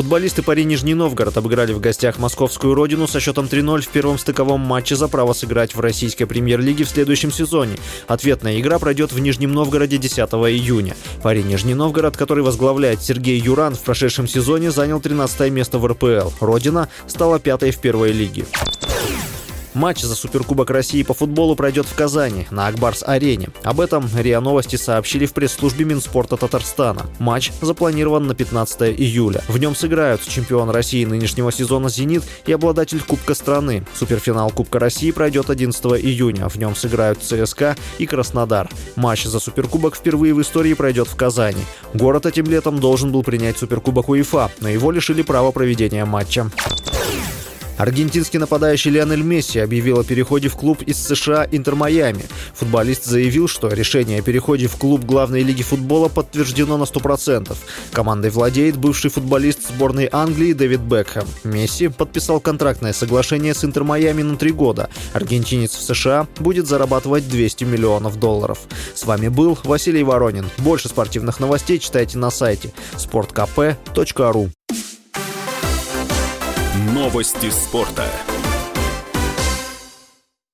Футболисты Пари Нижний Новгород обыграли в гостях московскую родину со счетом 3-0 в первом стыковом матче за право сыграть в российской премьер-лиге в следующем сезоне. Ответная игра пройдет в Нижнем Новгороде 10 июня. Пари Нижний Новгород, который возглавляет Сергей Юран, в прошедшем сезоне занял 13 место в РПЛ. Родина стала пятой в первой лиге. Матч за Суперкубок России по футболу пройдет в Казани, на Акбарс-арене. Об этом РИА Новости сообщили в пресс-службе Минспорта Татарстана. Матч запланирован на 15 июля. В нем сыграют чемпион России нынешнего сезона «Зенит» и обладатель Кубка страны. Суперфинал Кубка России пройдет 11 июня. В нем сыграют ЦСКА и Краснодар. Матч за Суперкубок впервые в истории пройдет в Казани. Город этим летом должен был принять Суперкубок УЕФА, но его лишили права проведения матча. Аргентинский нападающий Лионель Месси объявил о переходе в клуб из США Интер Майами. Футболист заявил, что решение о переходе в клуб главной лиги футбола подтверждено на 100%. Командой владеет бывший футболист сборной Англии Дэвид Бекхэм. Месси подписал контрактное соглашение с Интер Майами на три года. Аргентинец в США будет зарабатывать 200 миллионов долларов. С вами был Василий Воронин. Больше спортивных новостей читайте на сайте sportkp.ru Новости спорта.